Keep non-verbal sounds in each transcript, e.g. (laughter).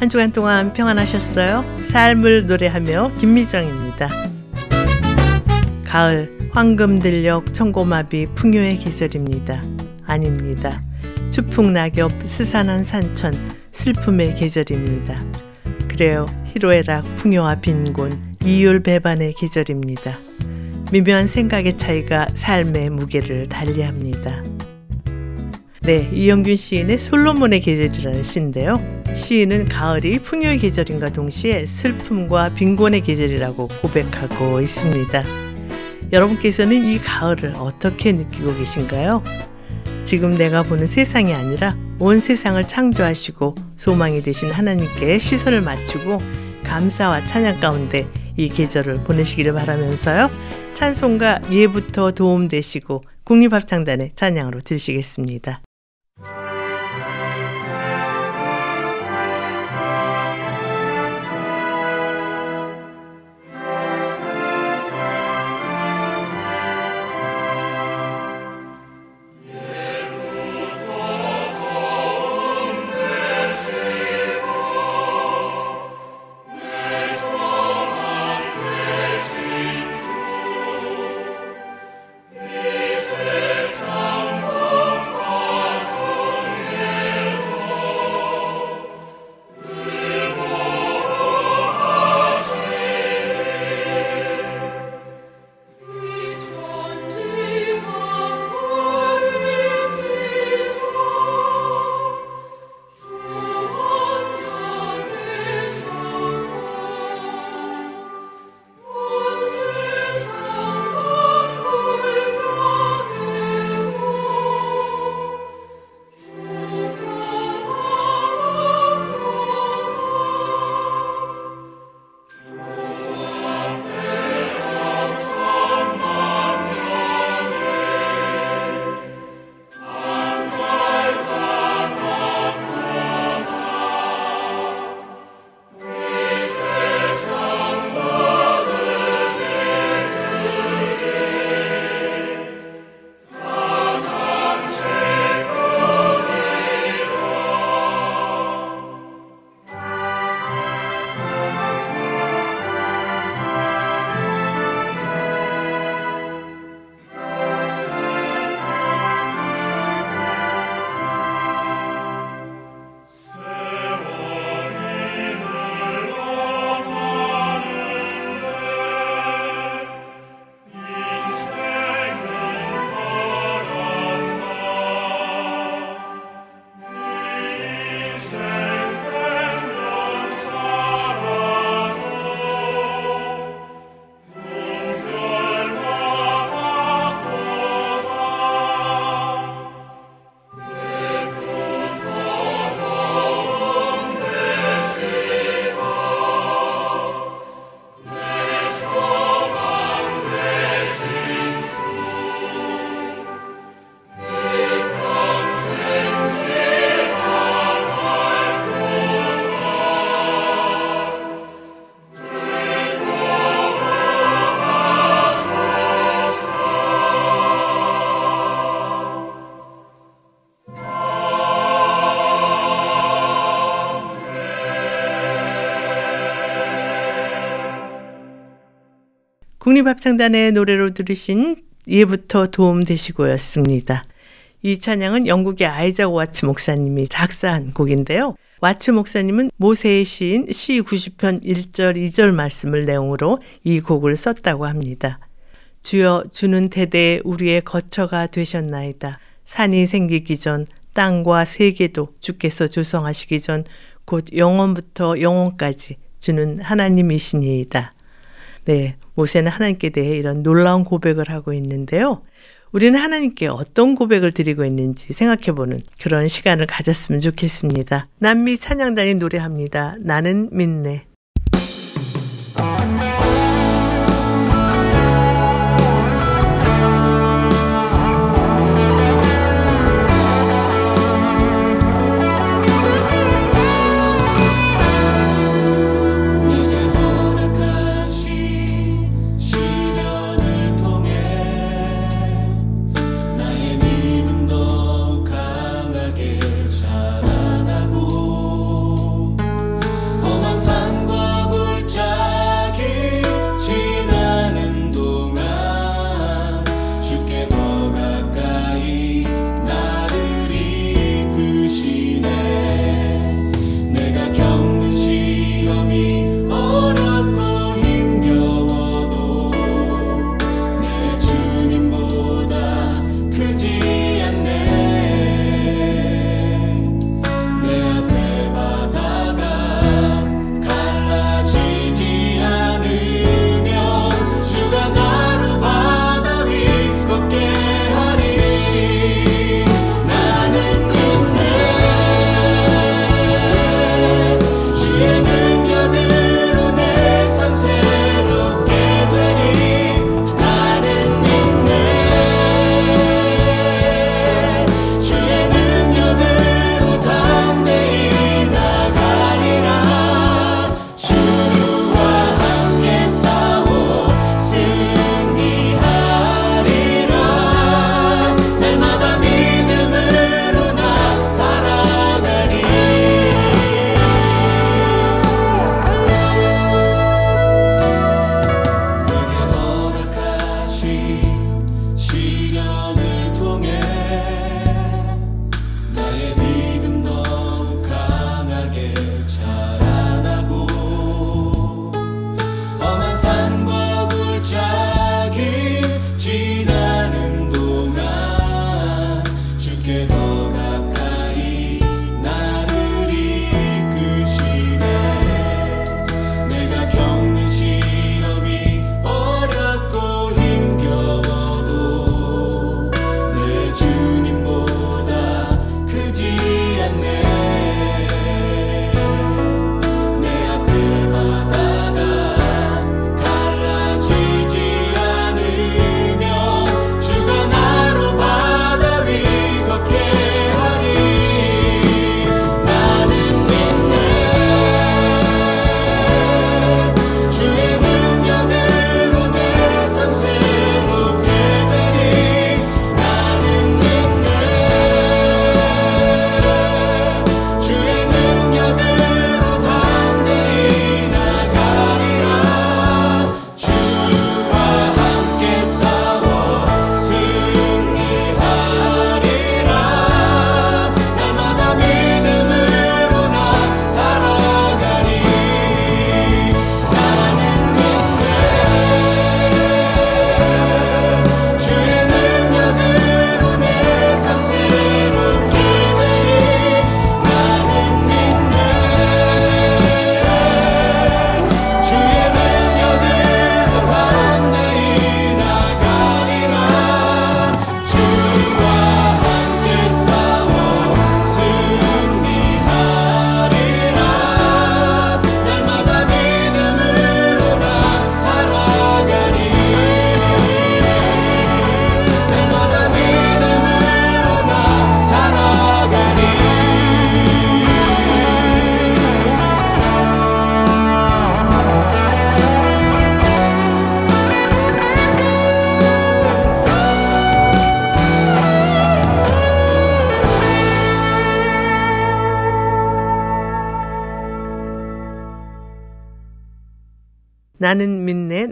한 주간 동안 평안하셨어요? 삶을 노래하며 김미정입니다. 가을 황금들녘 청고마비 풍요의 계절입니다. 아닙니다. 추풍 낙엽 스산한 산천 슬픔의 계절입니다. 그래요. 희로애락 풍요와 빈곤 이율 배반의 계절입니다. 미묘한 생각의 차이가 삶의 무게를 달리합니다. 네, 이영균 시인의 솔로몬의 계절이라는 시인데요. 시인은 가을이 풍요의 계절인가 동시에 슬픔과 빈곤의 계절이라고 고백하고 있습니다. 여러분께서는 이 가을을 어떻게 느끼고 계신가요? 지금 내가 보는 세상이 아니라 온 세상을 창조하시고 소망이 되신 하나님께 시선을 맞추고 감사와 찬양 가운데 이 계절을 보내시기를 바라면서요. 찬송가 예부터 도움 되시고 국립합창단의 찬양으로 들으시겠습니다. 국립합창단의 노래로 들으신 예부터 도움 되시고였습니다. 이 찬양은 영국의 아이작 와츠 목사님이 작사한 곡인데요. 와츠 목사님은 모세의 시인 시 90편 1절 2절 말씀을 내용으로 이 곡을 썼다고 합니다. 주여 주는 대대에 우리의 거처가 되셨나이다. 산이 생기기 전 땅과 세계도 주께서 조성하시기 전 곧 영원부터 영원까지 주는 하나님이시니이다. 네, 모세는 하나님께 대해 이런 놀라운 고백을 하고 있는데요. 우리는 하나님께 어떤 고백을 드리고 있는지 생각해 보는 그런 시간을 가졌으면 좋겠습니다. 남미 찬양단이 노래합니다. 나는 믿네.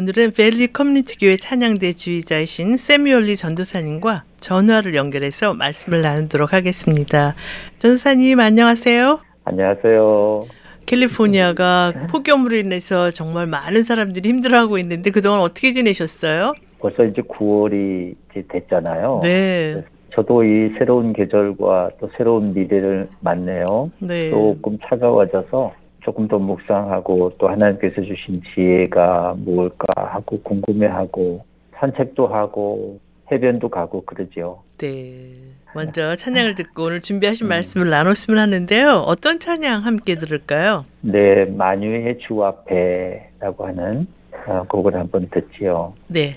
오늘은 벨리 커뮤니티 교회 찬양대 주의자이신 세미올리 전도사님과 전화를 연결해서 말씀을 나누도록 하겠습니다. 전도사님 안녕하세요. 안녕하세요. 캘리포니아가 폭염으로 인해서 정말 많은 사람들이 힘들어하고 있는데 그동안 어떻게 지내셨어요? 벌써 이제 9월이 이제 됐잖아요. 네. 저도 이 새로운 계절과 또 새로운 미래를 맞네요. 네. 조금 차가워져서 조금 더 묵상하고 또 하나님께서 주신 지혜가 뭘까 하고 궁금해하고 산책도 하고 해변도 가고 그러죠. 네. 먼저 찬양을 듣고 오늘 준비하신 음. 말씀을 나눴으면 하는데요. 어떤 찬양 함께 들을까요? 네, 만유의 주 앞에라고 하는 어, 곡을 한번 듣지요. 네.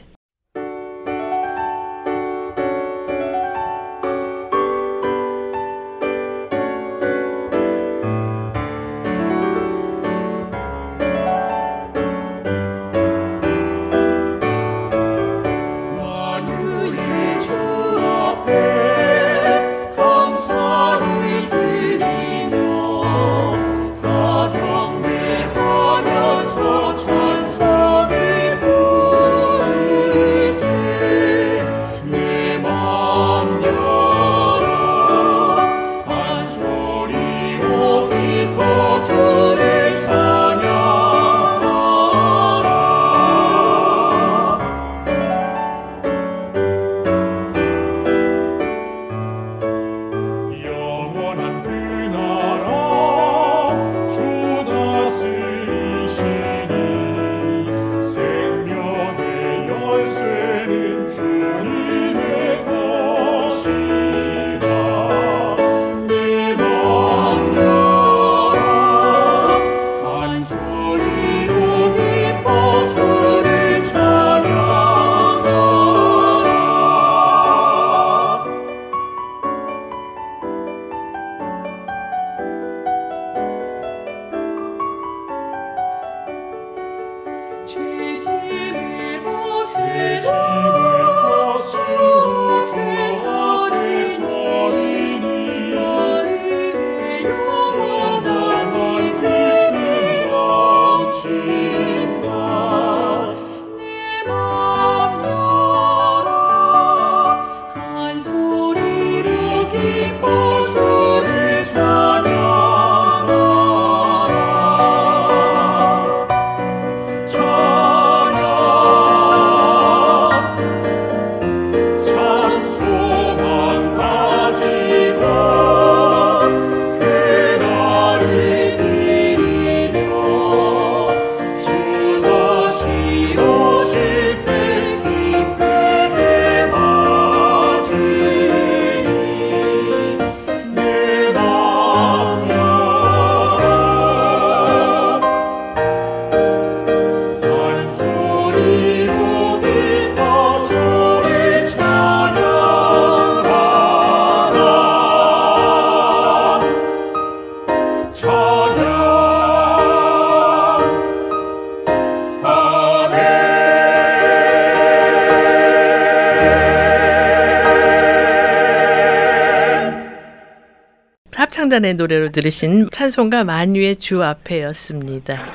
합창단의 노래로 들으신 찬송가 만유의 주 앞에였습니다.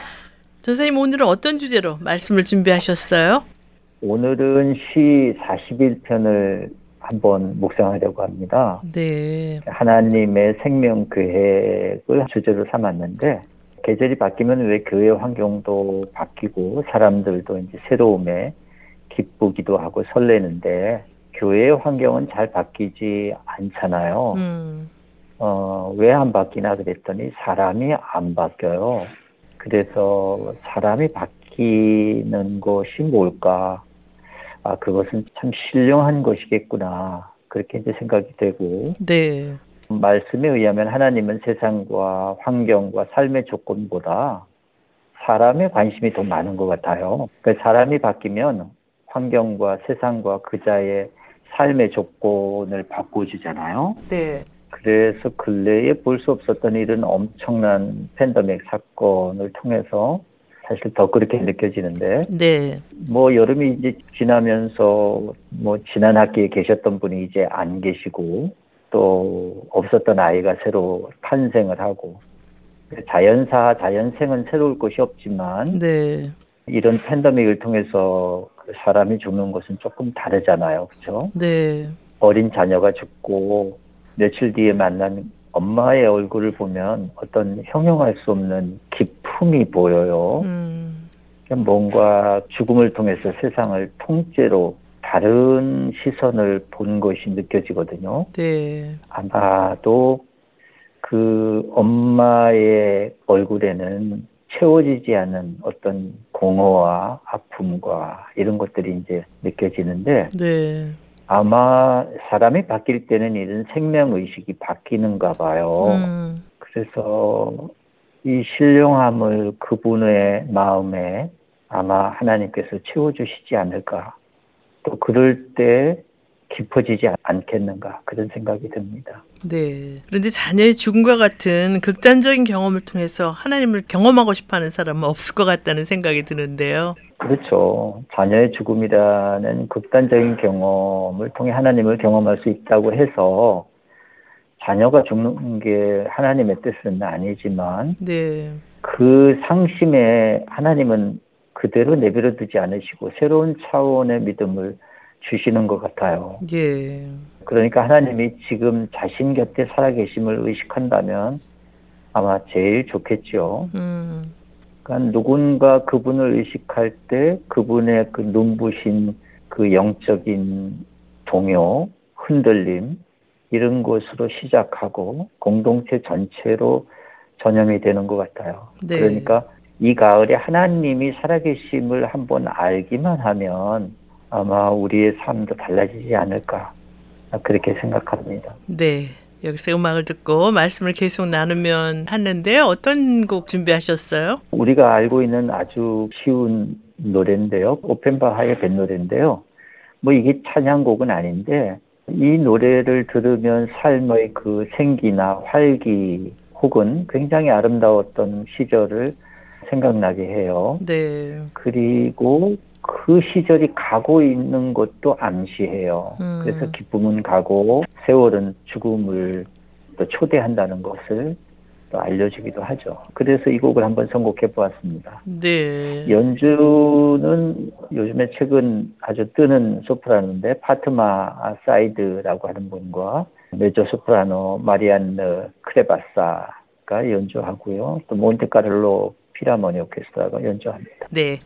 전사님 오늘은 어떤 주제로 말씀을 준비하셨어요? 오늘은 시 41편을 한번 묵상하려고 합니다. 네. 하나님의 생명 계획을 주제로 삼았는데 계절이 바뀌면 왜 교회 환경도 바뀌고 사람들도 이제 새로움에 기쁘기도 하고 설레는데 교회 환경은 잘 바뀌지 않잖아요. 음. 어, 왜 안 바뀌나 그랬더니 사람이 안 바뀌어요. 그래서 사람이 바뀌는 것이 뭘까? 아, 그것은 참 신령한 것이겠구나. 그렇게 이제 생각이 되고. 네. 말씀에 의하면 하나님은 세상과 환경과 삶의 조건보다 사람의 관심이 더 많은 것 같아요. 그러니까 사람이 바뀌면 환경과 세상과 그자의 삶의 조건을 바꿔주잖아요. 네. 그래서 근래에 볼 수 없었던 이런 엄청난 팬데믹 사건을 통해서 사실 더 그렇게 느껴지는데 네. 뭐 여름이 이제 지나면서 뭐 지난 학기에 계셨던 분이 이제 안 계시고 또 없었던 아이가 새로 탄생을 하고 자연사 자연생은 새로울 것이 없지만 네. 이런 팬데믹을 통해서 그 사람이 죽는 것은 조금 다르잖아요, 그렇죠? 네. 어린 자녀가 죽고 며칠 뒤에 만난 엄마의 얼굴을 보면 어떤 형용할 수 없는 기품이 보여요. 음. 뭔가 죽음을 통해서 세상을 통째로 다른 시선을 본 것이 느껴지거든요. 네. 아마도 그 엄마의 얼굴에는 채워지지 않는 어떤 공허와 아픔과 이런 것들이 이제 느껴지는데 네. 아마 사람이 바뀔 때는 이런 생명 의식이 바뀌는가 봐요. 음. 그래서 이 신령함을 그분의 마음에 아마 하나님께서 채워주시지 않을까. 또 그럴 때 깊어지지 않겠는가 그런 생각이 듭니다. 네. 그런데 자녀의 죽음과 같은 극단적인 경험을 통해서 하나님을 경험하고 싶어하는 사람은 없을 것 같다는 생각이 드는데요. 그렇죠. 자녀의 죽음이라는 극단적인 경험을 통해 하나님을 경험할 수 있다고 해서 자녀가 죽는 게 하나님의 뜻은 아니지만 네. 그 상심에 하나님은 그대로 내버려 두지 않으시고 새로운 차원의 믿음을 주시는 것 같아요. 예. 그러니까 하나님이 지금 자신 곁에 살아계심을 의식한다면 아마 제일 좋겠죠. 음. 그러니까 누군가 그분을 의식할 때 그분의 그 눈부신 그 영적인 동요, 흔들림 이런 것으로 시작하고 공동체 전체로 전염이 되는 것 같아요. 네. 그러니까 이 가을에 하나님이 살아계심을 한번 알기만 하면 아마 우리의 삶도 달라지지 않을까 그렇게 생각합니다. 네. 여기서 음악을 듣고 말씀을 계속 나누면 하는데 어떤 곡 준비하셨어요? 우리가 알고 있는 아주 쉬운 노래인데요. 오펜바하의 밴 노래인데요. 뭐 이게 찬양곡은 아닌데 이 노래를 들으면 삶의 그 생기나 활기 혹은 굉장히 아름다웠던 시절을 생각나게 해요. 네. 그리고 그 시절이 가고 있는 것도 암시해요. 음. 그래서 기쁨은 가고 세월은 죽음을 또 초대한다는 것을 또 알려주기도 하죠. 그래서 이 곡을 한번 선곡해 보았습니다. 네. 연주는 요즘에 최근 아주 뜨는 소프라노인데 파트마 사이드라고 하는 분과 메조 소프라노 마리안느 크레바사가 연주하고요. 또 몬테카를로 필하모니 오케스트라가 연주합니다. 네.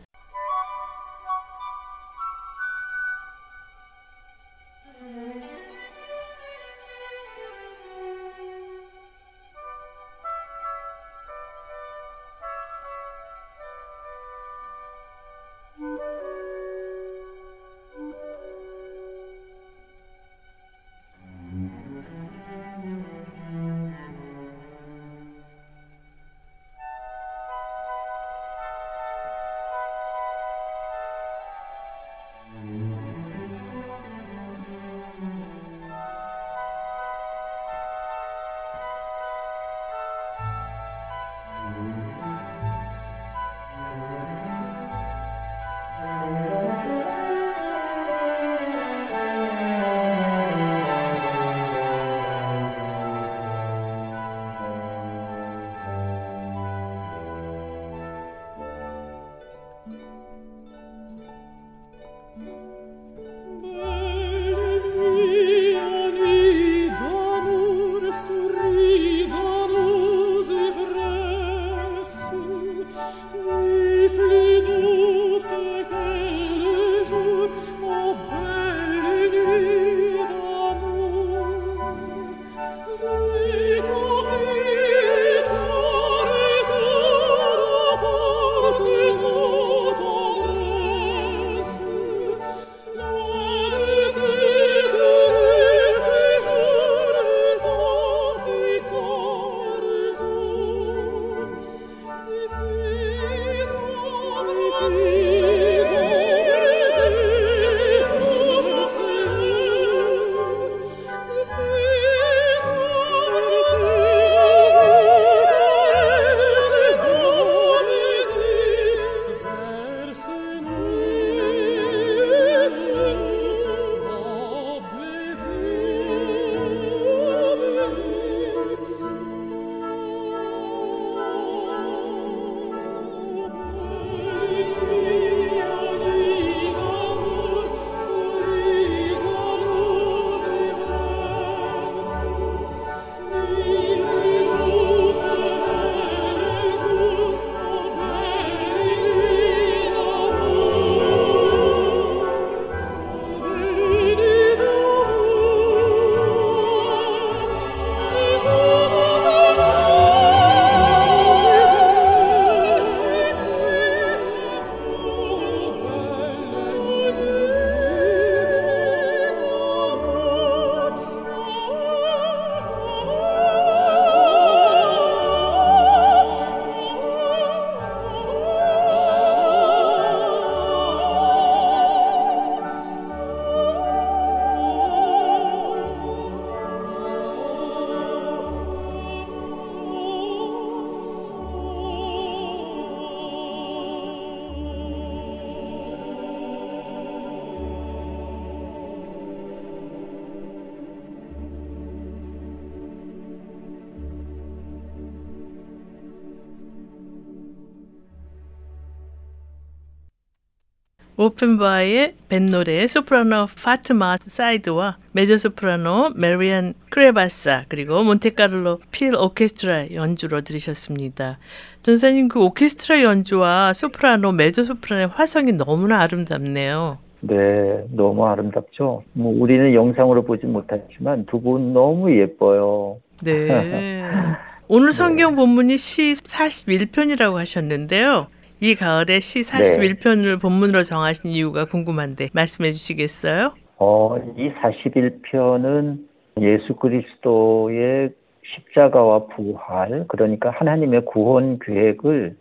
오펜바흐 뱃노래 소프라노 파트마 사이드와 메조소프라노 메리안 크레바사 그리고 몬테카를로 필 오케스트라 연주로 들으셨습니다. 전도사님 그 오케스트라 연주와 소프라노 메조소프라노의 화성이 너무나 아름답네요. 네, 너무 아름답죠. 뭐 우리는 영상으로 보진 못하지만 두 분 너무 예뻐요. 네. (laughs) 오늘 성경 본문이 시 41편이라고 하셨는데요. 이 가을에 시 41편을 본문으로 정하신 이유가 궁금한데 말씀해 주시겠어요? 어, 이 41편은 예수 그리스도의 십자가와 부활, 그러니까 하나님의 구원 계획을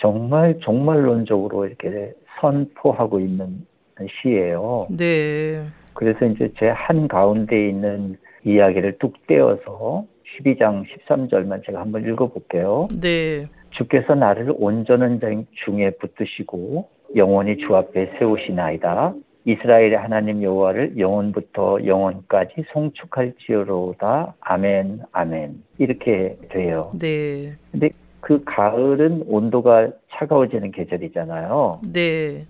정말 종말론적으로 이렇게 선포하고 있는 시예요. 네. 그래서 이제 제 한 가운데 있는 이야기를 뚝 떼어서 12장 13절만 제가 한번 읽어볼게요. 네. 주께서 나를 온전한 자 중에 붙드시고 영원히 주 앞에 세우시나이다. 이스라엘의 하나님 여호와를 영원부터 영원까지 송축할지어로다. 아멘, 아멘. 이렇게 돼요. 네. 근데 그 가을은 온도가 차가워지는 계절이잖아요. 네.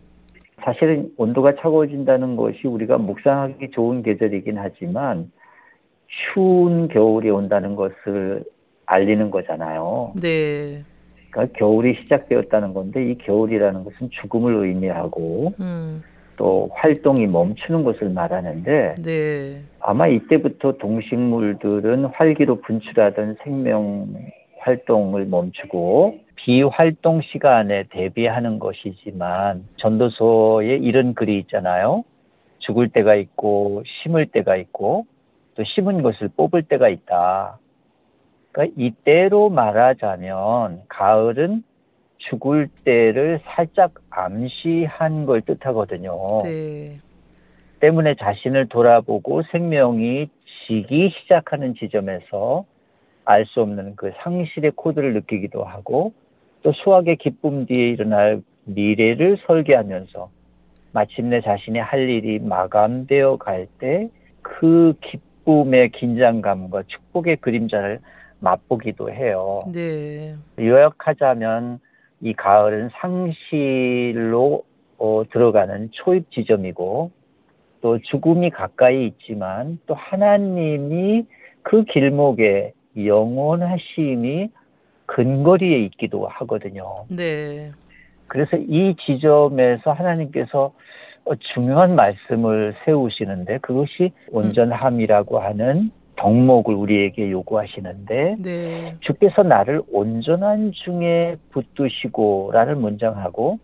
사실은 온도가 차가워진다는 것이 우리가 묵상하기 좋은 계절이긴 하지만 추운 겨울이 온다는 것을 알리는 거잖아요. 네. 그러니까 겨울이 시작되었다는 건데 이 겨울이라는 것은 죽음을 의미하고 음. 또 활동이 멈추는 것을 말하는데 네. 아마 이때부터 동식물들은 활기로 분출하던 생명 활동을 멈추고 비활동 시간에 대비하는 것이지만 전도서에 이런 글이 있잖아요. 죽을 때가 있고 심을 때가 있고 또 심은 것을 뽑을 때가 있다. 그러니까 이때로 말하자면 가을은 죽을 때를 살짝 암시한 걸 뜻하거든요. 네. 때문에 자신을 돌아보고 생명이 지기 시작하는 지점에서 알 수 없는 그 상실의 코드를 느끼기도 하고 또 수학의 기쁨 뒤에 일어날 미래를 설계하면서 마침내 자신이 할 일이 마감되어 갈 때 그 기쁨의 긴장감과 축복의 그림자를 맛보기도 해요. 네. 요약하자면 이 가을은 상실로 어, 들어가는 초입 지점이고 또 죽음이 가까이 있지만 또 하나님이 그 길목에 영원하심이 근거리에 있기도 하거든요. 네. 그래서 이 지점에서 하나님께서 어, 중요한 말씀을 세우시는데 그것이 온전함이라고 하는 덕목을 우리에게 요구하시는데 네. 주께서 나를 온전한 중에 붙드시고라는 문장하고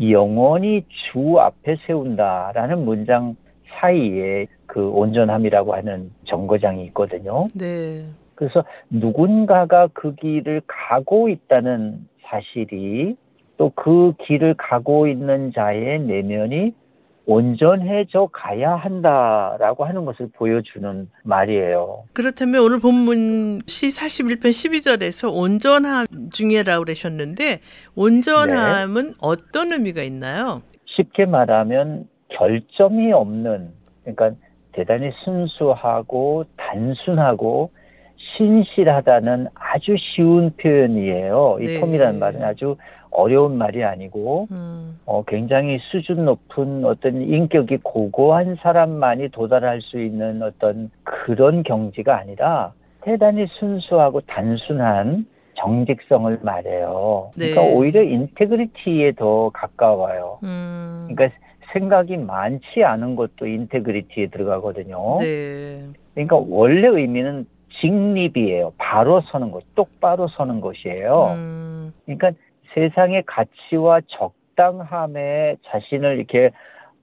영원히 주 앞에 세운다라는 문장 사이에 그 온전함이라고 하는 정거장이 있거든요. 네. 그래서 누군가가 그 길을 가고 있다는 사실이 또 그 길을 가고 있는 자의 내면이 온전해져 가야 한다라고 하는 것을 보여주는 말이에요. 그렇다면 오늘 본문 시 41편 12절에서 온전함 중에라고 그러셨는데 온전함은 네. 어떤 의미가 있나요? 쉽게 말하면 결점이 없는 그러니까 대단히 순수하고 단순하고 신실하다는 아주 쉬운 표현이에요. 이 네. 톰이라는 말은 아주 어려운 말이 아니고 음. 어, 굉장히 수준 높은 어떤 인격이 고고한 사람만이 도달할 수 있는 어떤 그런 경지가 아니라 대단히 순수하고 단순한 정직성을 말해요. 네. 그러니까 오히려 인테그리티에 더 가까워요. 음. 그러니까 생각이 많지 않은 것도 integrity에 들어가거든요. 네. 그러니까 원래 의미는 직립이에요. 바로 서는 것, 똑바로 서는 것이에요. 음. 그러니까 세상의 가치와 적당함에 자신을 이렇게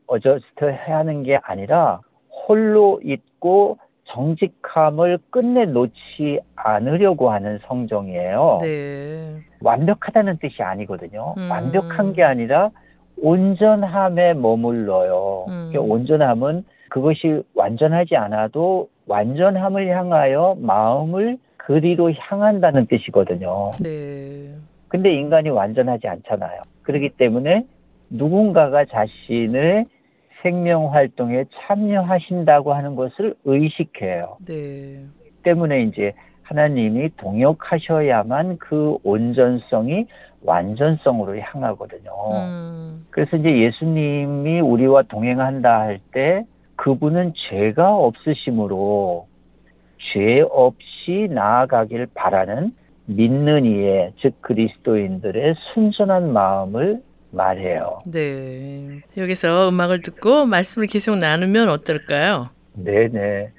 adjust 하는 게 아니라 홀로 있고 정직함을 끝내 놓지 않으려고 하는 성정이에요. 네. 완벽하다는 뜻이 아니거든요. 음. 완벽한 게 아니라 온전함에 머물러요. 음. 그러니까 온전함은 그것이 완전하지 않아도 완전함을 향하여 마음을 그리로 향한다는 뜻이거든요. 네. 근데 인간이 완전하지 않잖아요. 그렇기 때문에 누군가가 자신의 생명 활동에 참여하신다고 하는 것을 의식해요. 네. 때문에 이제 하나님이 동역하셔야만 그 온전성이 완전성으로 향하거든요. 음. 그래서 이제 예수님이 우리와 동행한다 할 때 그분은 죄가 없으심으로 죄 없이 나아가길 바라는 믿는 이의 즉 그리스도인들의 순전한 마음을 말해요. 네. 여기서 음악을 듣고 말씀을 계속 나누면 어떨까요? 네네.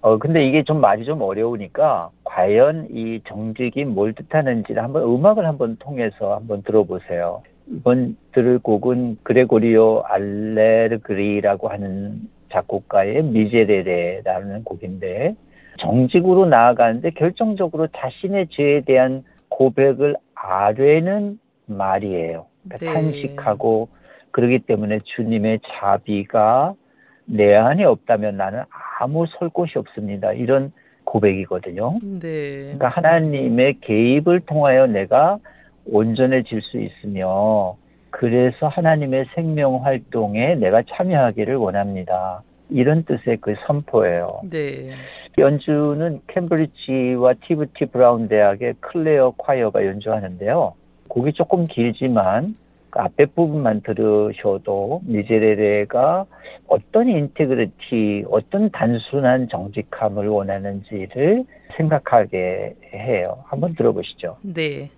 어, 근데 이게 좀 말이 좀 어려우니까 과연 이 정직이 뭘 뜻하는지를 한번 음악을 한번 통해서 한번 들어보세요. 이번 들을 곡은 그레고리오 알레르그리라고 하는 작곡가의 미제레레라는 곡인데 정직으로 나아가는데 결정적으로 자신의 죄에 대한 고백을 아뢰는 말이에요. 그러니까 네. 탄식하고 그러기 때문에 주님의 자비가 내 안에 없다면 나는 아무 설 곳이 없습니다. 이런 고백이거든요. 네. 그러니까 하나님의 개입을 통하여 내가 온전해질 수 있으며 그래서 하나님의 생명 활동에 내가 참여하기를 원합니다. 이런 뜻의 그 선포예요. 네. 연주는 캠브리지와 티모시 브라운 대학의 클레어 콰이어가 연주하는데요. 곡이 조금 길지만 그 앞에 부분만 들으셔도 Miserere가 어떤 integrity, 어떤 단순한 정직함을 원하는지를 생각하게 해요. 한번 들어보시죠. 네.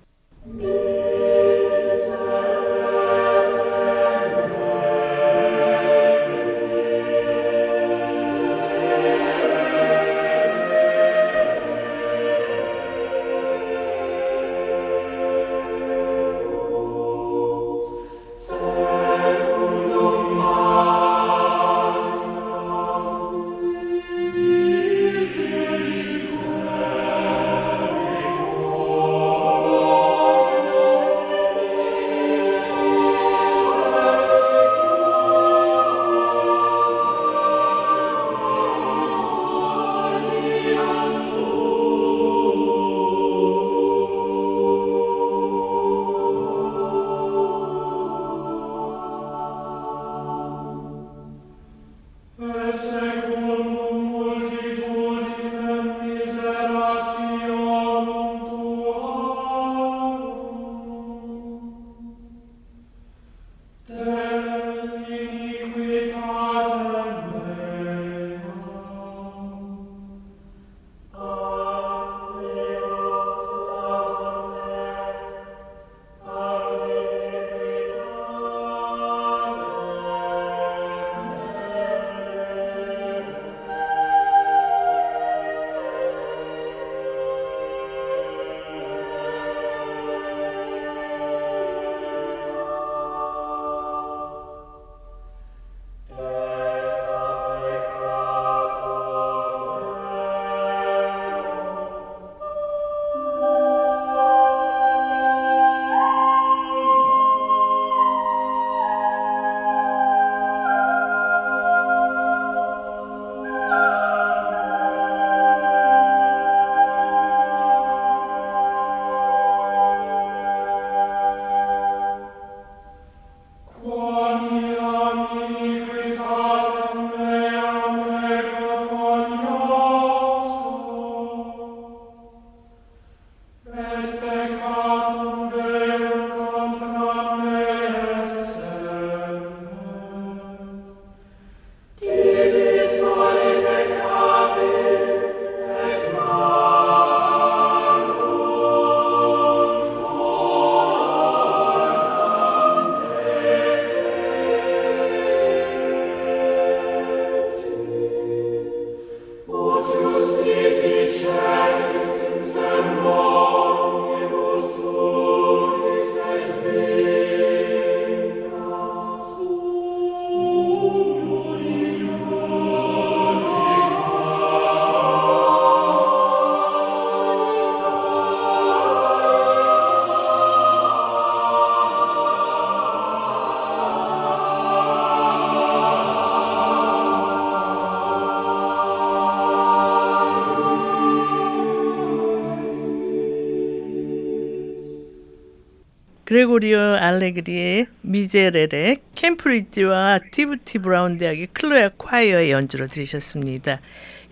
그레고리오 알레그리의 미제렐의 캠프리지와 티브티 브라운 대학의 클로야 콰이어의 연주를 들으셨습니다.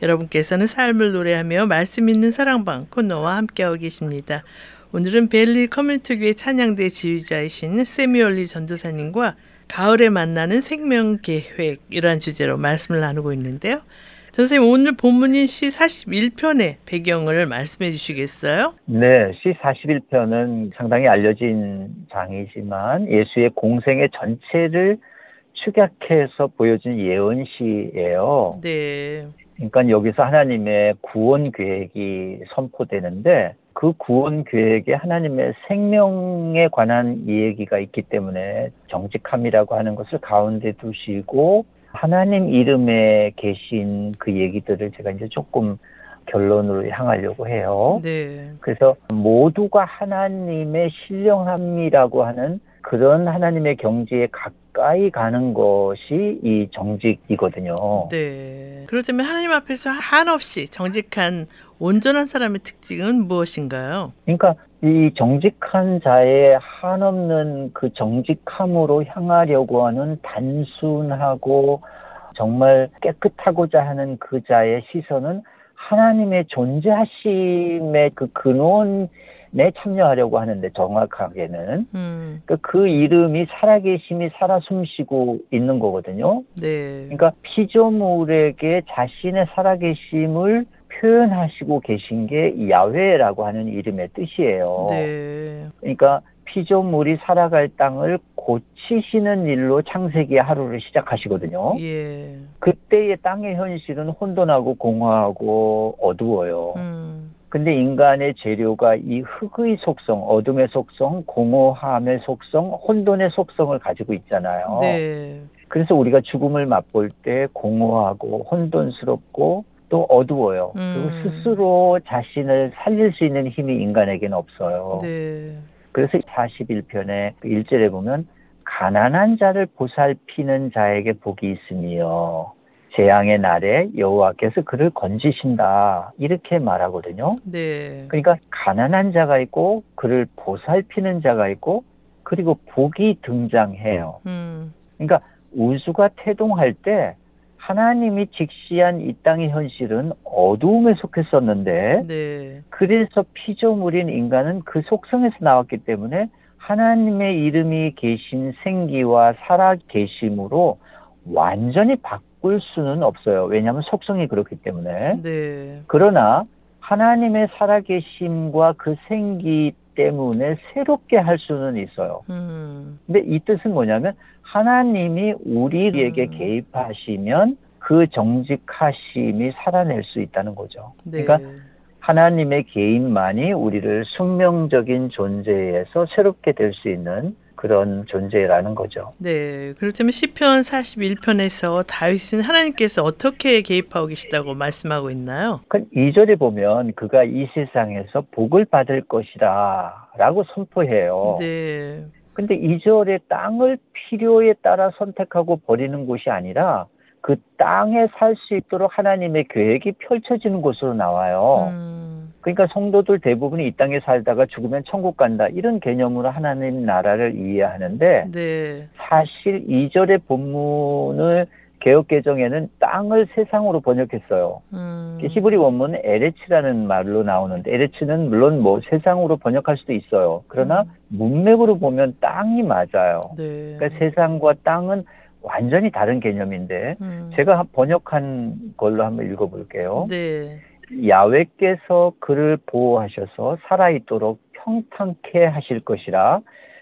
여러분께서는 삶을 노래하며 말씀 있는 사랑방 코너와 함께하고 계십니다. 오늘은 벨리 커뮤니티교회 찬양대 지휘자이신 세미얼리 전도사님과 가을에 만나는 생명 계획 이러한 주제로 말씀을 나누고 있는데요. 선생님 오늘 본문인 시 41편의 배경을 말씀해 주시겠어요? 네, 시 41편은 상당히 알려진 장이지만 예수의 공생의 전체를 축약해서 보여준 예언시예요. 네. 그러니까 여기서 하나님의 구원 계획이 선포되는데 그 구원 계획에 하나님의 생명에 관한 이야기가 있기 때문에 정직함이라고 하는 것을 가운데 두시고 하나님 이름에 계신 그 얘기들을 제가 이제 조금 결론으로 향하려고 해요. 네. 그래서 모두가 하나님의 신령함이라고 하는 그런 하나님의 경지에 가까이 가는 것이 이 정직이거든요. 네. 그렇다면 하나님 앞에서 한없이 정직한 온전한 사람의 특징은 무엇인가요? 그러니까 이 정직한 자의 한없는 그 정직함으로 향하려고 하는 단순하고 정말 깨끗하고자 하는 그 자의 시선은 하나님의 존재하심의 그 근원에 참여하려고 하는데 정확하게는 음, 그, 그 이름이 살아계심이 살아 숨쉬고 있는 거거든요. 네. 그러니까 피조물에게 자신의 살아계심을 표현하시고 계신 게 야훼라고 하는 이름의 뜻이에요. 네. 그러니까 피조물이 살아갈 땅을 고치시는 일로 창세기의 하루를 시작하시거든요. 예. 그때의 땅의 현실은 혼돈하고 공허하고 어두워요. 음, 근데 인간의 재료가 이 흙의 속성, 어둠의 속성, 공허함의 속성, 혼돈의 속성을 가지고 있잖아요. 네. 그래서 우리가 죽음을 맛볼 때 공허하고 혼돈스럽고 또 어두워요. 음. 그리고 스스로 자신을 살릴 수 있는 힘이 인간에게는 없어요. 네. 그래서 41편의 1절에 보면 가난한 자를 보살피는 자에게 복이 있으며 재앙의 날에 여호와께서 그를 건지신다 이렇게 말하거든요. 네. 그러니까 가난한 자가 있고 그를 보살피는 자가 있고 그리고 복이 등장해요. 음, 그러니까 우주가 태동할 때 하나님이 직시한 이 땅의 현실은 어두움에 속했었는데 네. 그래서 피조물인 인간은 그 속성에서 나왔기 때문에 하나님의 이름이 계신 생기와 살아 계심으로 완전히 바꿀 수는 없어요. 왜냐하면 속성이 그렇기 때문에. 네. 그러나 하나님의 살아 계심과 그 생기 때문에 새롭게 할 수는 있어요. 음, 근데 이 뜻은 뭐냐면 하나님이 우리에게 음. 개입하시면 그 정직하심이 살아낼 수 있다는 거죠. 네. 그러니까 하나님의 개인만이 우리를 숙명적인 존재에서 새롭게 될 수 있는 그런 존재라는 거죠. 네. 그렇다면 시편 41편에서 다윗은 하나님께서 어떻게 개입하고 계시다고 말씀하고 있나요? 그 2절에 보면 그가 이 세상에서 복을 받을 것이라 라고 선포해요. 네. 근데 2절에 땅을 필요에 따라 선택하고 버리는 곳이 아니라 그 땅에 살 수 있도록 하나님의 계획이 펼쳐지는 곳으로 나와요. 음, 그러니까 성도들 대부분이 이 땅에 살다가 죽으면 천국 간다 이런 개념으로 하나님 나라를 이해하는데 네. 사실 2절의 본문을 개혁 개정에는 땅을 세상으로 번역했어요. 음, 히브리 원문은 에레츠라는 말로 나오는데 에레츠는 물론 뭐 세상으로 번역할 수도 있어요. 그러나 문맥으로 보면 땅이 맞아요. 네. 그러니까 세상과 땅은 완전히 다른 개념인데 음, 제가 번역한 걸로 한번 읽어볼게요. 네. 야외께서 그를 보호하셔서 살아있도록 평탄케 하실 것이라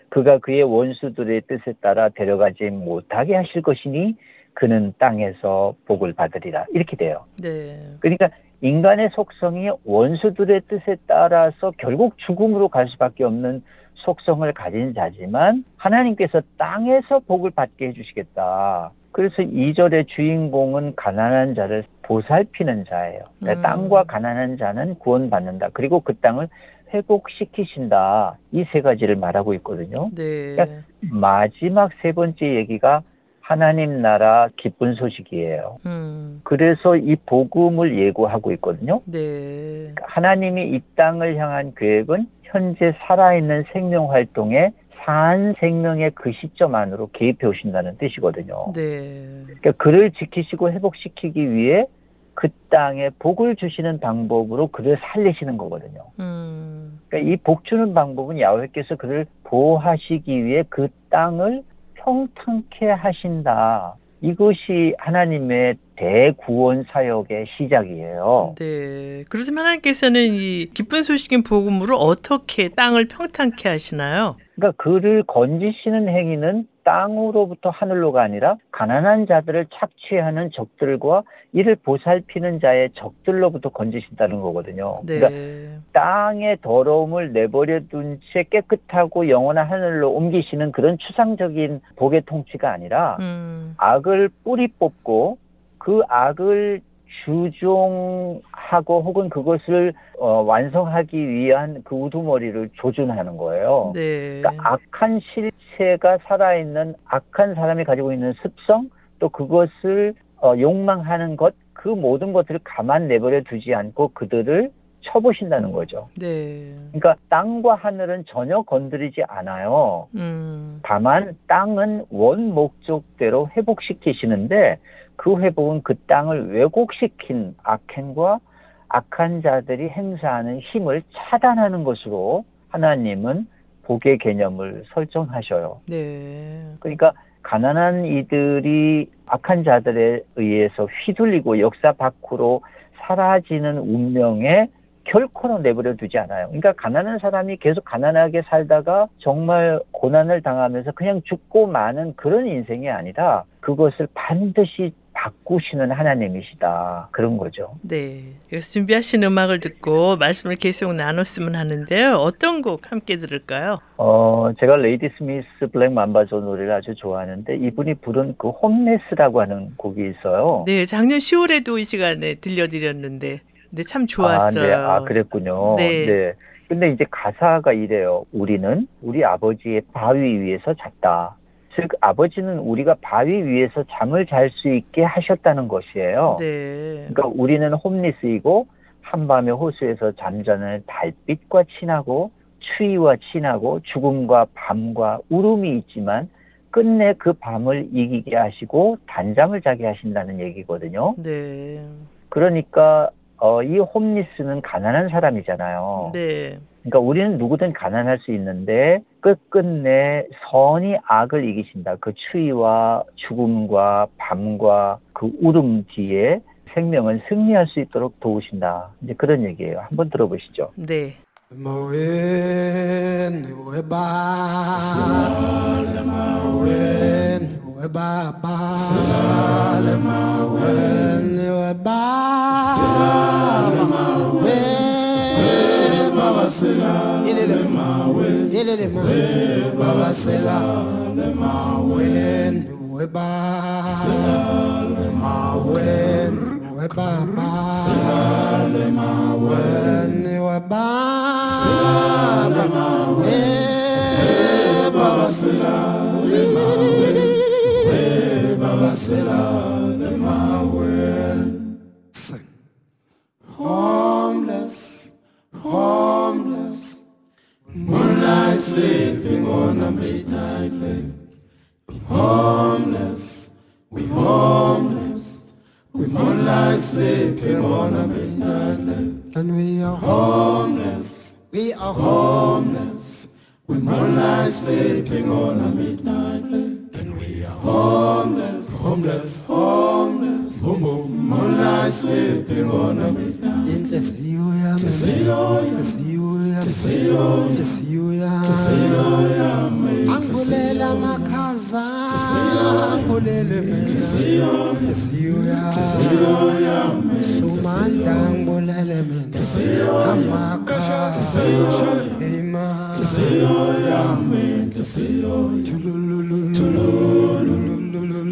그가 그의 원수들의 뜻에 따라 데려가지 못하게 하실 것이니 그는 땅에서 복을 받으리라 이렇게 돼요. 네. 그러니까 인간의 속성이 원수들의 뜻에 따라서 결국 죽음으로 갈 수밖에 없는 속성을 가진 자지만 하나님께서 땅에서 복을 받게 해주시겠다. 그래서 2절의 주인공은 가난한 자를 보살피는 자예요. 그러니까 음. 땅과 가난한 자는 구원받는다. 그리고 그 땅을 회복시키신다. 이 세 가지를 말하고 있거든요. 네. 그러니까 마지막 세 번째 얘기가 하나님 나라 기쁜 소식이에요. 음, 그래서 이 복음을 예고하고 있거든요. 네. 하나님이 이 땅을 향한 계획은 현재 살아있는 생명 활동에 산 생명의 그 시점 안으로 개입해 오신다는 뜻이거든요. 네. 그러니까 그를 지키시고 회복시키기 위해 그 땅에 복을 주시는 방법으로 그를 살리시는 거거든요. 음. 그러니까 이 복 주는 방법은 야훼께서 그를 보호하시기 위해 그 땅을 평탄케 하신다. 이것이 하나님의 대구원 사역의 시작이에요. 네. 그렇지만 하나님께서는 이 기쁜 소식인 복음으로 어떻게 땅을 평탄케 하시나요? 그러니까 그를 건지시는 행위는 땅으로부터 하늘로가 아니라 가난한 자들을 착취하는 적들과 이를 보살피는 자의 적들로부터 건지신다는 거거든요. 네. 그러니까 땅의 더러움을 내버려 둔 채 깨끗하고 영원한 하늘로 옮기시는 그런 추상적인 복의 통치가 아니라 음. 악을 뿌리 뽑고 그 악을 주종 하고 혹은 그것을 어, 완성하기 위한 그 우두머리를 조준하는 거예요. 네. 그러니까 악한 실체가 살아있는 악한 사람이 가지고 있는 습성 또 그것을 어, 욕망하는 것 그 모든 것들을 가만 내버려 두지 않고 그들을 쳐보신다는 거죠. 네. 그러니까 땅과 하늘은 전혀 건드리지 않아요. 음. 다만 땅은 원 목적대로 회복시키시는데 그 회복은 그 땅을 왜곡시킨 악행과 악한 자들이 행사하는 힘을 차단하는 것으로 하나님은 복의 개념을 설정하셔요. 네. 그러니까 가난한 이들이 악한 자들에 의해서 휘둘리고 역사 밖으로 사라지는 운명에 결코는 내버려 두지 않아요. 그러니까 가난한 사람이 계속 가난하게 살다가 정말 고난을 당하면서 그냥 죽고 마는 그런 인생이 아니라 그것을 반드시 바꾸시는 하나님이시다. 그런 거죠. 네. 그래서 준비하신 음악을 듣고 말씀을 계속 나눴으면 하는데요. 어떤 곡 함께 들을까요? 어, 제가 레이디스미스 블랙 맘바조 노래를 아주 좋아하는데 이분이 부른 그 Homeless라고 하는 곡이 있어요. 네, 작년 10월에도 이 시간에 들려드렸는데, 네, 참 좋았어요. 아, 네. 아, 그랬군요. 네. 근데 이제 가사가 이래요. 우리는 우리 아버지의 바위 위에서 잤다. 즉, 아버지는 우리가 바위 위에서 잠을 잘 수 있게 하셨다는 것이에요. 네. 그러니까 우리는 홈리스이고 한밤의 호수에서 잠자는 달빛과 친하고 추위와 친하고 죽음과 밤과 울음이 있지만 끝내 그 밤을 이기게 하시고 단잠을 자게 하신다는 얘기거든요. 네. 그러니까 어, 이 홈리스는 가난한 사람이잖아요. 네. 그러니까 우리는 누구든 가난할 수 있는데 끝끝내 선이 악을 이기신다. 그 추위와 죽음과 밤과 그 울음 뒤에 생명은 승리할 수 있도록 도우신다. 이제 그런 얘기예요. 한번 들어보시죠. 네. babasela nemawe babasela nemawe webasela nemawe webaba sela nemawe webasela nemawe babasela nemawe babasela nemawe sing. Homeless. Homeless moonlight sleeping on a midnight lake. Homeless, we homeless, we moonlight sleeping on a midnight lake. And we are homeless, we are homeless, we moonlight sleeping on a midnight lake. And we are homeless, homeless, homeless, boom boom, moonlight sleeping on a midnight. Kisiyoya, kisiyoya, kisiyoya, kisiyoya, kisiyoya, angulela angulele kisiyoya, angulele.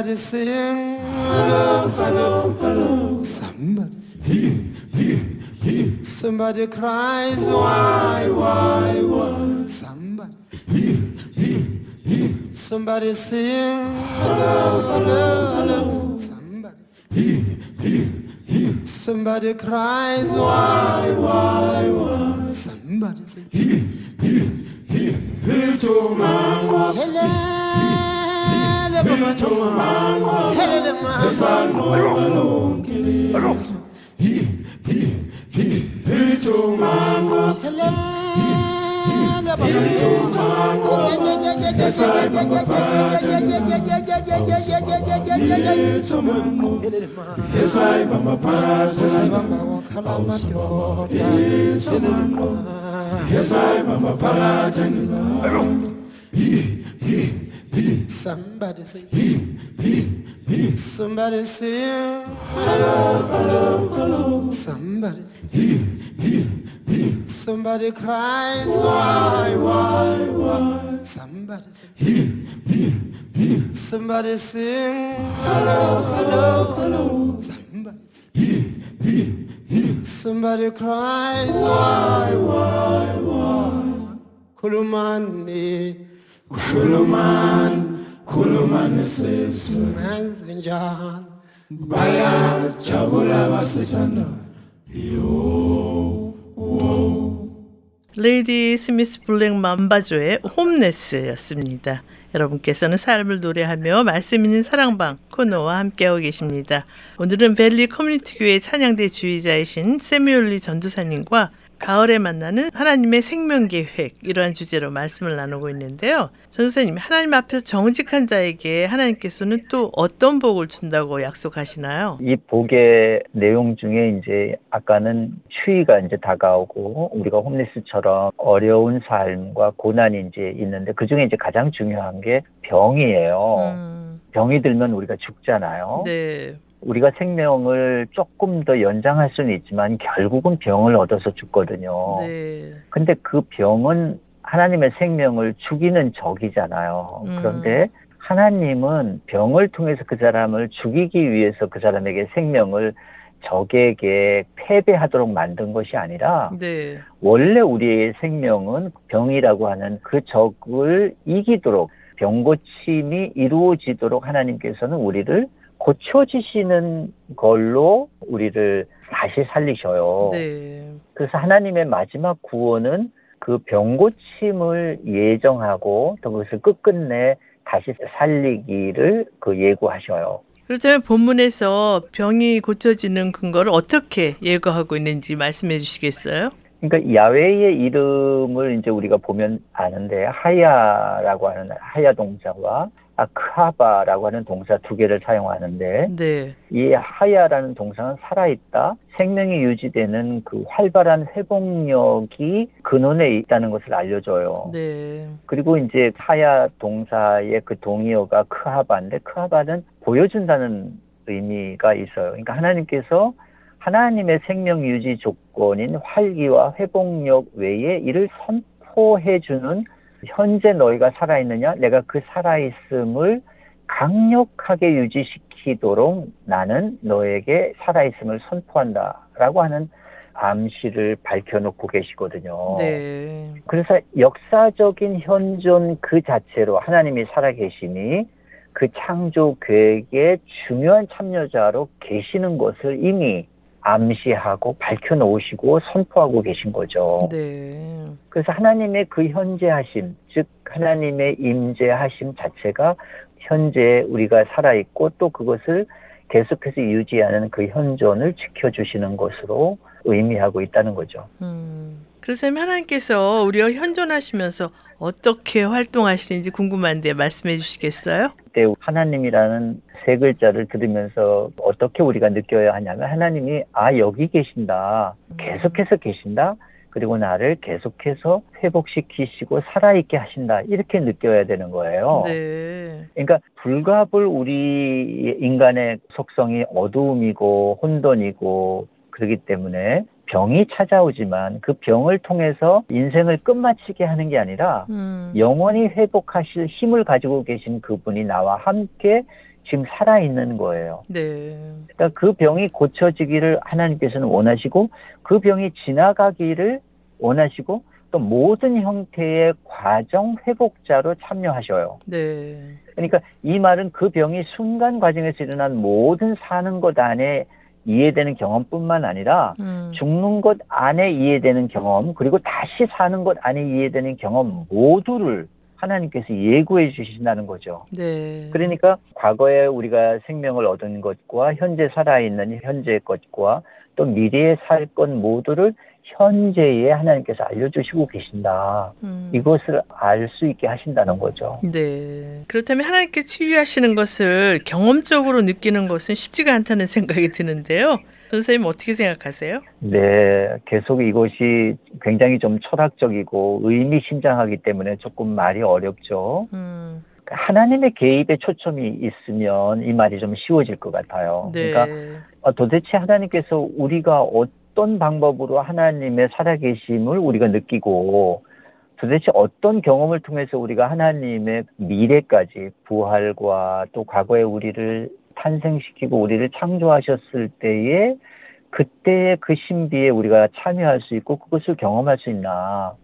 Somebody sing, hello, hello, hello. Somebody, here, here, here. Somebody cries, why, why, why? Somebody, here, here, here. Somebody sing, hello, hello, hello. Somebody, here, here, here. Somebody cries, why, why, why? Somebody here, here. Here to mango. Hello, Yes, I'm a paladin. Somebody say healing, healing, healing. Somebody say hello, hello, hello. Somebody healing, healing, healing. Somebody cries why, why, why. Somebody say. Somebody sing hello, hello, hello. Somebody. Somebody cries why, why, why. Kulumani. Kuluman, Kuluman and John, Baya, Chabula Basitana, Yo, whoa. 레이디 스미스 블랙 맘바조의 홈레스였습니다. 여러분께서는 삶을 노래하며 말씀 있는 사랑방 코너와 함께하고 계십니다. 오늘은 벨리 커뮤니티 교회 찬양대 주의자이신 세뮤얼리 전도사님과 가을에 만나는 하나님의 생명 계획 이러한 주제로 말씀을 나누고 있는데요. 전도사님 하나님 앞에서 정직한 자에게 하나님께서는 또 어떤 복을 준다고 약속하시나요? 이 복의 내용 중에 이제 아까는 추위가 이제 다가오고 우리가 홈리스처럼 어려운 삶과 고난이 이제 있는데 그 중에 이제 가장 중요한 게 병이에요. 음, 병이 들면 우리가 죽잖아요. 네, 우리가 생명을 조금 더 연장할 수는 있지만 결국은 병을 얻어서 죽거든요. 네, 근데 그 병은 하나님의 생명을 죽이는 적이잖아요. 음. 그런데 하나님은 병을 통해서 그 사람을 죽이기 위해서 그 사람에게 생명을 적에게 패배하도록 만든 것이 아니라 네, 원래 우리의 생명은 병이라고 하는 그 적을 이기도록 병고침이 이루어지도록 하나님께서는 우리를 고쳐지시는 걸로 우리를 다시 살리셔요. 네, 그래서 하나님의 마지막 구원은 그 병고침을 예정하고 또 그것을 끝끝내 다시 살리기를 그 예고하셔요. 그렇다면 본문에서 병이 고쳐지는 근거를 어떻게 예고하고 있는지 말씀해 주시겠어요? 그러니까 야외의 이름을 이제 우리가 보면 아는데 하야라고 하는 하야 동사와 아크하바라고 하는 동사 두 개를 사용하는데 네, 이 하야라는 동사는 살아있다, 생명이 유지되는 그 활발한 회복력이 근원에 있다는 것을 알려줘요. 네, 그리고 이제 하야 동사의 그 동의어가 크하바인데 크하바는 보여준다는 의미가 있어요. 그러니까 하나님께서 하나님의 생명 유지 조건인 활기와 회복력 외에 이를 선포해주는 현재 너희가 살아있느냐? 내가 그 살아있음을 강력하게 유지시키도록 나는 너에게 살아있음을 선포한다 라고 하는 암시를 밝혀놓고 계시거든요. 네, 그래서 역사적인 현존 그 자체로 하나님이 살아계시니 그 창조 계획의 중요한 참여자로 계시는 것을 이미 암시하고 밝혀 놓으시고 선포하고 계신 거죠. 네, 그래서 하나님의 그 현재하심, 즉 하나님의 임재하심 자체가 현재 우리가 살아 있고 또 그것을 계속해서 유지하는 그 현존을 지켜주시는 것으로 의미하고 있다는 거죠. 음. 그래서 하나님께서 우리가 현존하시면서 어떻게 활동하시는지 궁금한데 말씀해 주시겠어요? 그때 하나님이라는 세 글자를 들으면서 어떻게 우리가 느껴야 하냐면 하나님이 아 여기 계신다 계속해서 계신다 그리고 나를 계속해서 회복시키시고 살아있게 하신다. 이렇게 느껴야 되는 거예요. 네. 그러니까 불갑을 우리 인간의 속성이 어두움이고 혼돈이고 그렇기 때문에 병이 찾아오지만 그 병을 통해서 인생을 끝마치게 하는 게 아니라 음. 영원히 회복하실 힘을 가지고 계신 그분이 나와 함께 지금 살아 있는 거예요. 네. 그러니까 그 병이 고쳐지기를 하나님께서는 원하시고 그 병이 지나가기를 원하시고 또 모든 형태의 과정 회복자로 참여하셔요. 네. 그러니까 이 말은 그 병이 순간 과정에서 일어난 모든 사는 것 안에 이해되는 경험뿐만 아니라 음. 죽는 것 안에 이해되는 경험 그리고 다시 사는 것 안에 이해되는 경험 모두를 하나님께서 예고해 주신다는 거죠. 네. 그러니까 과거에 우리가 생명을 얻은 것과 현재 살아있는 현재의 것과 또 미래에 살것 모두를 현재에 하나님께서 알려주시고 계신다. 음. 이것을 알 수 있게 하신다는 거죠. 네. 그렇다면 하나님께 치유하시는 것을 경험적으로 느끼는 것은 쉽지가 않다는 생각이 드는데요. 선생님 어떻게 생각하세요? 네, 계속 이것이 굉장히 좀 철학적이고 의미심장하기 때문에 조금 말이 어렵죠. 음. 하나님의 개입에 초점이 있으면 이 말이 좀 쉬워질 것 같아요. 네. 그러니까 어, 도대체 하나님께서 우리가 어떤 방법으로 하나님의 살아계심을 우리가 느끼고 도대체 어떤 경험을 통해서 우리가 하나님의 미래까지 부활과 또 과거의 우리를 탄생시키고 우리를 창조하셨을 때에 그때의 그 신비에 우리가 참여할 수 있고 그것을 경험할 수 있나.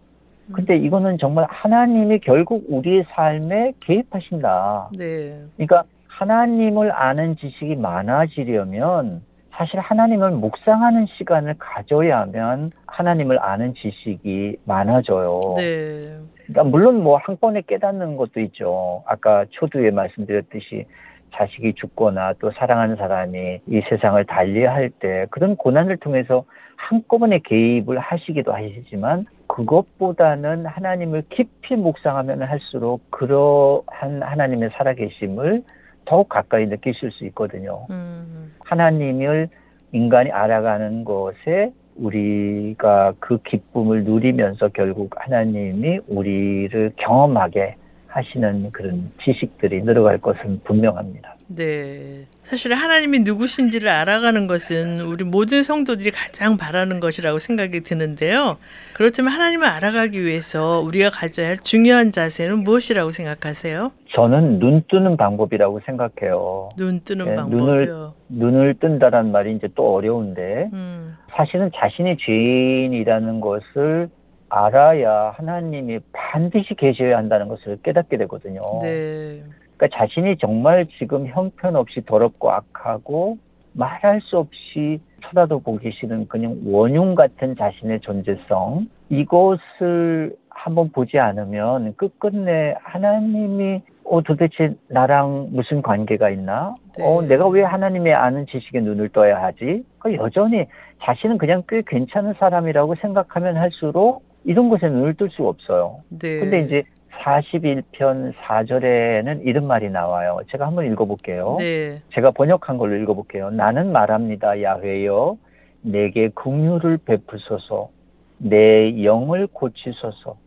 근데 이거는 정말 하나님이 결국 우리의 삶에 개입하신다. 네. 그러니까 하나님을 아는 지식이 많아지려면 사실 하나님을 묵상하는 시간을 가져야 하면 하나님을 아는 지식이 많아져요. 네. 그러니까 물론 뭐 한 번에 깨닫는 것도 있죠. 아까 초두에 말씀드렸듯이 자식이 죽거나 또 사랑하는 사람이 이 세상을 달리할 때 그런 고난을 통해서 한꺼번에 개입을 하시기도 하시지만 그것보다는 하나님을 깊이 묵상하면 할수록 그러한 하나님의 살아계심을 더욱 가까이 느끼실 수 있거든요. 음. 하나님을 인간이 알아가는 것에 우리가 그 기쁨을 누리면서 결국 하나님이 우리를 경험하게 하시는 그런 지식들이 늘어갈 것은 분명합니다. 네. 사실 하나님이 누구신지를 알아가는 것은 우리 모든 성도들이 가장 바라는 것이라고 생각이 드는데요. 그렇다면 하나님을 알아가기 위해서 우리가 가져야 할 중요한 자세는 무엇이라고 생각하세요? 저는 눈 뜨는 방법이라고 생각해요. 눈 뜨는 네, 방법이요. 눈을 뜬다란 말이 이제 또 어려운데 음. 사실은 자신이 죄인이라는 것을 알아야 하나님이 반드시 계셔야 한다는 것을 깨닫게 되거든요. 네. 그러니까 자신이 정말 지금 형편없이 더럽고 악하고 말할 수 없이 쳐다도 보기 싫은 그냥 원흉 같은 자신의 존재성 이것을 한번 보지 않으면 끝끝내 하나님이 어 도대체 나랑 무슨 관계가 있나? 네. 어 내가 왜 하나님의 아는 지식에 눈을 떠야 하지? 그 여전히 자신은 그냥 꽤 괜찮은 사람이라고 생각하면 할수록 이런 것에 눈을 뜰 수가 없어요. 네. 근데 이제 41편 4절에는 이런 말이 나와요. 제가 한번 읽어볼게요. 네. 제가 번역한 걸로 읽어볼게요. 나는 말합니다. 야훼여 내게 긍휼을 베푸소서 내 영을 고치소서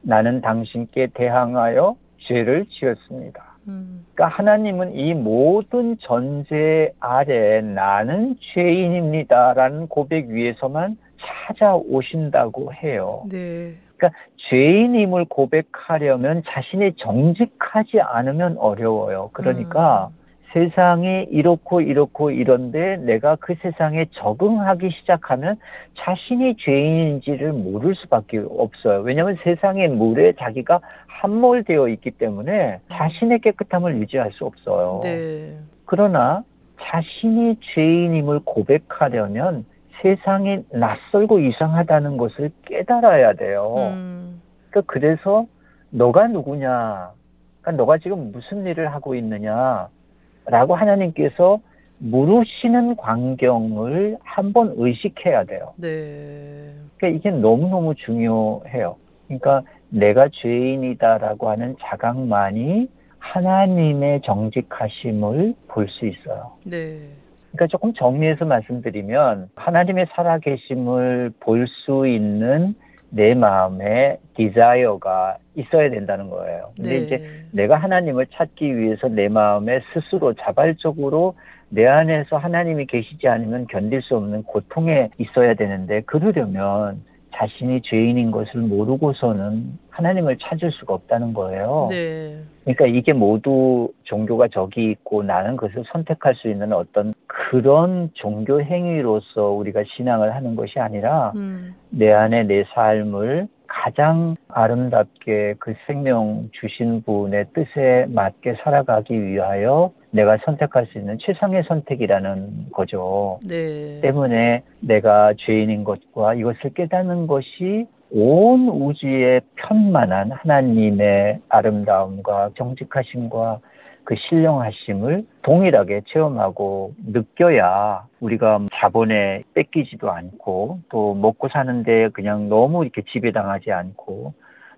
나는 당신께 대항하여 죄를 지었습니다. 음. 그러니까 하나님은 이 모든 전제 아래 나는 죄인입니다라는 고백 위에서만 찾아오신다고 해요. 네. 그러니까 죄인임을 고백하려면 자신이 정직하지 않으면 어려워요. 그러니까 음. 세상이 이렇고 이렇고 이런데 내가 그 세상에 적응하기 시작하면 자신이 죄인인지를 모를 수밖에 없어요. 왜냐하면 세상의 물에 자기가 함몰되어 있기 때문에 자신의 깨끗함을 유지할 수 없어요. 네. 그러나 자신이 죄인임을 고백하려면 세상이 낯설고 이상하다는 것을 깨달아야 돼요. 음. 그러니까 그래서 너가 누구냐? 그러니까 너가 지금 무슨 일을 하고 있느냐? 라고 하나님께서 물으시는 광경을 한번 의식해야 돼요. 네. 그러니까 이게 너무너무 중요해요. 그러니까 내가 죄인이다라고 하는 자각만이 하나님의 정직하심을 볼 수 있어요. 네. 그러니까 조금 정리해서 말씀드리면 하나님의 살아계심을 볼 수 있는 내 마음에 디자이어가 있어야 된다는 거예요. 근데 네. 이제 내가 하나님을 찾기 위해서 내 마음에 스스로 자발적으로 내 안에서 하나님이 계시지 않으면 견딜 수 없는 고통에 있어야 되는데 그러려면 자신이 죄인인 것을 모르고서는 하나님을 찾을 수가 없다는 거예요. 네. 그러니까 이게 모두 종교가 저기 있고 나는 그것을 선택할 수 있는 어떤 그런 종교 행위로서 우리가 신앙을 하는 것이 아니라 음. 내 안에 내 삶을 가장 아름답게 그 생명 주신 분의 뜻에 맞게 살아가기 위하여 내가 선택할 수 있는 최상의 선택이라는 거죠. 네. 때문에 내가 죄인인 것과 이것을 깨닫는 것이 온 우주에 편만한 하나님의 아름다움과 정직하심과 그 신령하심을 동일하게 체험하고 느껴야 우리가 자본에 뺏기지도 않고 또 먹고 사는데 그냥 너무 이렇게 지배당하지 않고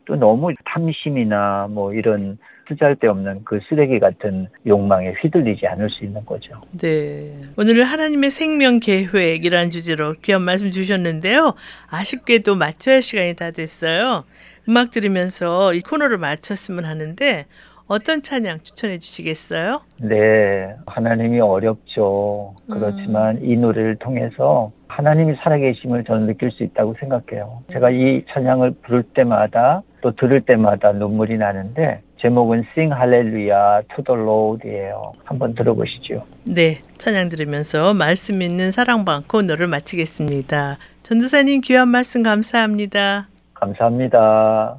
또 너무 탐심이나 뭐 이런 쓰잘데없는 그 쓰레기 같은 욕망에 휘둘리지 않을 수 있는 거죠. 네. 오늘 하나님의 생명 계획이라는 주제로 귀한 말씀 주셨는데요. 아쉽게도 마쳐야 할 시간이 다 됐어요. 음악 들으면서 이 코너를 마쳤으면 하는데 어떤 찬양 추천해 주시겠어요? 네, 하나님이 어렵죠. 그렇지만 이 노래를 통해서 하나님이 살아계심을 저는 느낄 수 있다고 생각해요. 제가 이 찬양을 부를 때마다 또 들을 때마다 눈물이 나는데 제목은 Sing Hallelujah to the Lord이에요. 한번 들어보시죠. 네. 찬양 들으면서 말씀 있는 사랑방 코너를 마치겠습니다. 전도사님 귀한 말씀 감사합니다. 감사합니다.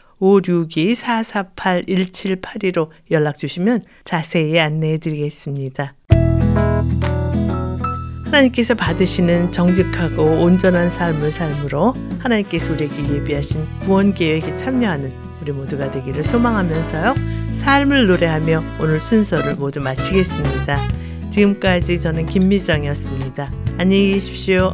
562-448-1782로 연락 주시면 자세히 안내해 드리겠습니다. 하나님께서 받으시는 정직하고 온전한 삶을 삶으로 하나님께서 우리에게 예비하신 구원 계획에 참여하는 우리 모두가 되기를 소망하면서요. 삶을 노래하며 오늘 순서를 모두 마치겠습니다. 지금까지 저는 김미정이었습니다. 안녕히 계십시오.